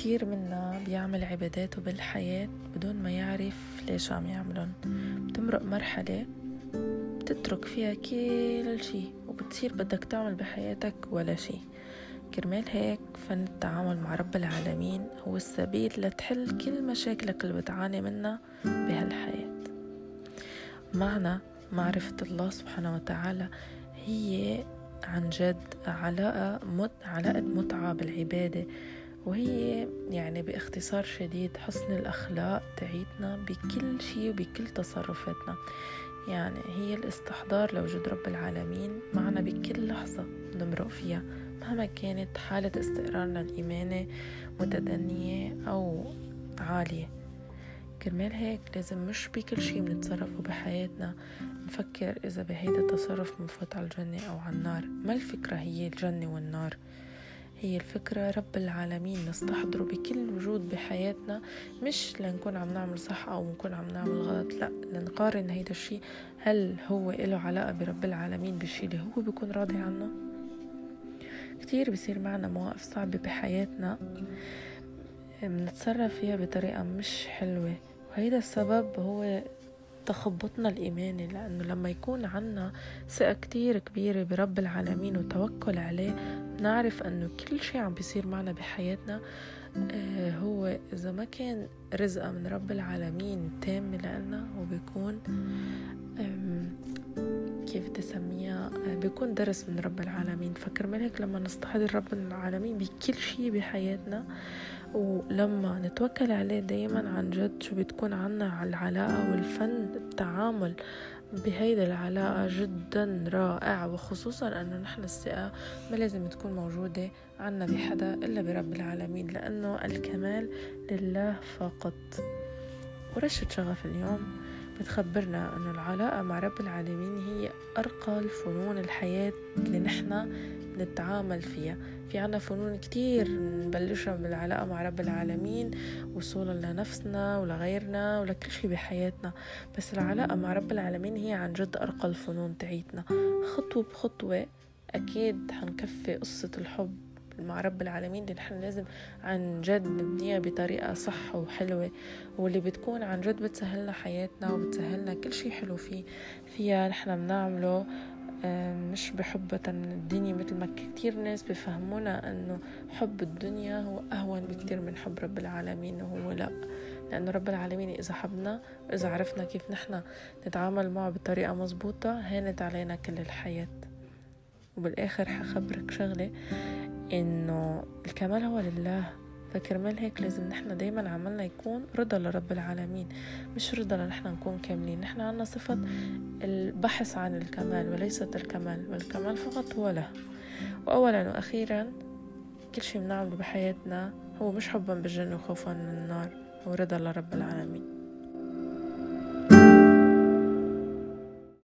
كتير منا بيعمل عباداته بالحياة بدون ما يعرف ليش عم يعملن. بتمرق مرحلة بتترك فيها كل شي وبتصير بدك تعمل بحياتك ولا شي. كرمال هيك فن التعامل مع رب العالمين هو السبيل لتحل كل مشاكلك اللي بتعاني منها بهالحياة. معنى معرفة الله سبحانه وتعالى هي عن جد علاقة مت علاقة متعة بالعبادة. وهي يعني باختصار شديد حسن الأخلاق تعيتنا بكل شيء وبكل تصرفاتنا. يعني هي الاستحضار لوجود رب العالمين معنا بكل لحظة نمرق فيها مهما كانت حالة استقرارنا الإيماني متدنية أو عالية. كرمال هيك لازم مش بكل شي بنتصرفه بحياتنا. نفكر إذا بهيدا التصرف منفوت على الجنة أو على النار. ما الفكرة هي الجنة والنار؟ هي الفكرة رب العالمين نستحضره بكل وجود بحياتنا مش لنكون عم نعمل صح أو نكون عم نعمل غلط لأ لنقارن هيدا الشي هل هو له علاقة برب العالمين بالشي اللي هو بيكون راضي عنه؟ كتير بصير معنا مواقف صعبة بحياتنا بنتصرف فيها بطريقة مش حلوة وهيدا السبب هو تخبطنا الإيماني لأنه لما يكون عنا ثقة كتير كبيرة برب العالمين وتوكل عليه نعرف أنه كل شيء عم بيصير معنا بحياتنا آه، هو إذا ما كان رزقة من رب العالمين تام لنا هو بيكون كيف تسميها آه، بيكون درس من رب العالمين. فكر هيك لما نستحضر رب العالمين بكل شيء بحياتنا ولما نتوكل عليه دايما عن جد شو بتكون عنا العلاقة والفن التعامل بهيدا العلاقة جدا رائع. وخصوصا أنه نحن الثقة ما لازم تكون موجودة عنا بحدا إلا برب العالمين لأنه الكمال لله فقط. ورشة شغف اليوم بتخبرنا أنه العلاقة مع رب العالمين هي أرقى الفنون الحياة اللي نحن نتعامل فيها. في عنا فنون كتير نبلشها بالعلاقة مع رب العالمين وصولا لنفسنا ولغيرنا ولكل شي بحياتنا. بس العلاقة مع رب العالمين هي عن جد أرقى الفنون تعيتنا. خطوة بخطوة أكيد حنكفي قصة الحب مع رب العالمين اللي نحن لازم عن جد نبنيها بطريقة صح وحلوة واللي بتكون عن جد بتسهلنا حياتنا وبتسهلنا كل شي حلو فيه فيها نحن بنعمله. مش بحبة الدنيا مثل ما كتير ناس بفهمونا إنه حب الدنيا هو أهون بكتير من حب رب العالمين وهو لأ. لأنه رب العالمين إذا حبنا وإذا عرفنا كيف نحن نتعامل معه بطريقة مزبوطة هانت علينا كل الحياة. وبالآخر حخبرك شغلة إنه الكمال هو لله. فكرمال هيك لازم نحن دايما عملنا يكون رضا لرب العالمين مش رضا لنحن نكون كاملين نحن عنا صفة البحث عن الكمال وليست الكمال والكمال فقط هو له. وأولا وأخيرا كل شي بنعمله بحياتنا هو مش حبا بالجنة وخوفا من النار هو رضا لرب العالمين.